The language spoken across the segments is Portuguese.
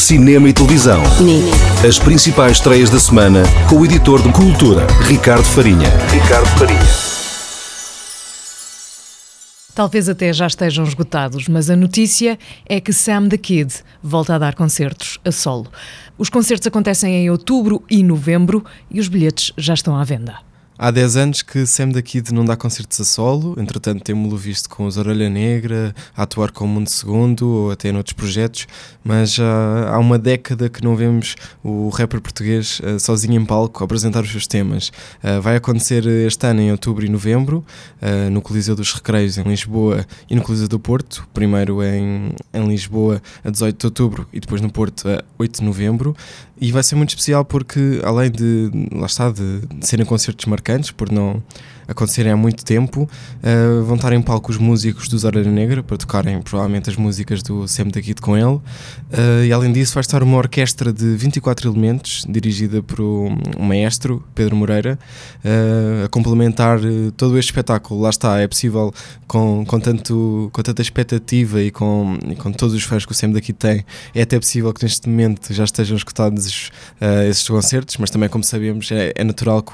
cinema e televisão. NIC. As principais estreias da semana com o editor de cultura, Ricardo Farinha. Ricardo Farinha. Talvez até já estejam esgotados, mas a notícia é que Sam the Kid volta a dar concertos a solo. Os concertos acontecem em outubro e novembro e os bilhetes já estão à venda. Há 10 anos que Sam da Kid não dá concertos a solo, entretanto temos-lo visto com os Orelha Negra, a atuar com o Mundo Segundo ou até noutros projetos, mas já há uma década que não vemos o rapper português uh, sozinho em palco apresentar os seus temas. Uh, vai acontecer este ano em outubro e novembro, no Coliseu dos Recreios em Lisboa e no Coliseu do Porto, primeiro em, em Lisboa a 18 de outubro e depois no Porto a 8 de novembro. E vai ser muito especial porque, além de, lá está, de, serem concertos marcantes, por não acontecerem há muito tempo, uh, vão estar em palco os músicos do Zorelha Negra para tocarem provavelmente as músicas do Sam da Kid com ele. Uh, e além disso, vai estar uma orquestra de 24 elementos, dirigida por um maestro, Pedro Moreira, uh, a complementar todo este espetáculo. Lá está, é possível com, com, tanto, com tanta expectativa e com, e com todos os fãs que o Sam da Kid tem, é até possível que neste momento já estejam escutados esses concertos, mas também, como sabemos, é, é natural que,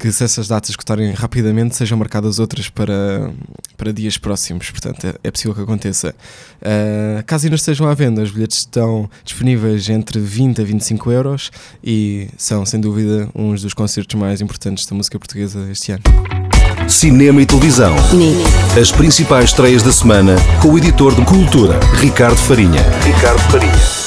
que se essas datas escutarem rapidamente rapidamente sejam marcadas outras para, para dias próximos, portanto é, é possível que aconteça. Uh, caso ainda estejam à venda, os bilhetes estão disponíveis entre 20 a 25 euros e são sem dúvida uns dos concertos mais importantes da música portuguesa este ano. Cinema e televisão. As principais estreias da semana com o editor de cultura, Ricardo Farinha. Ricardo Farinha.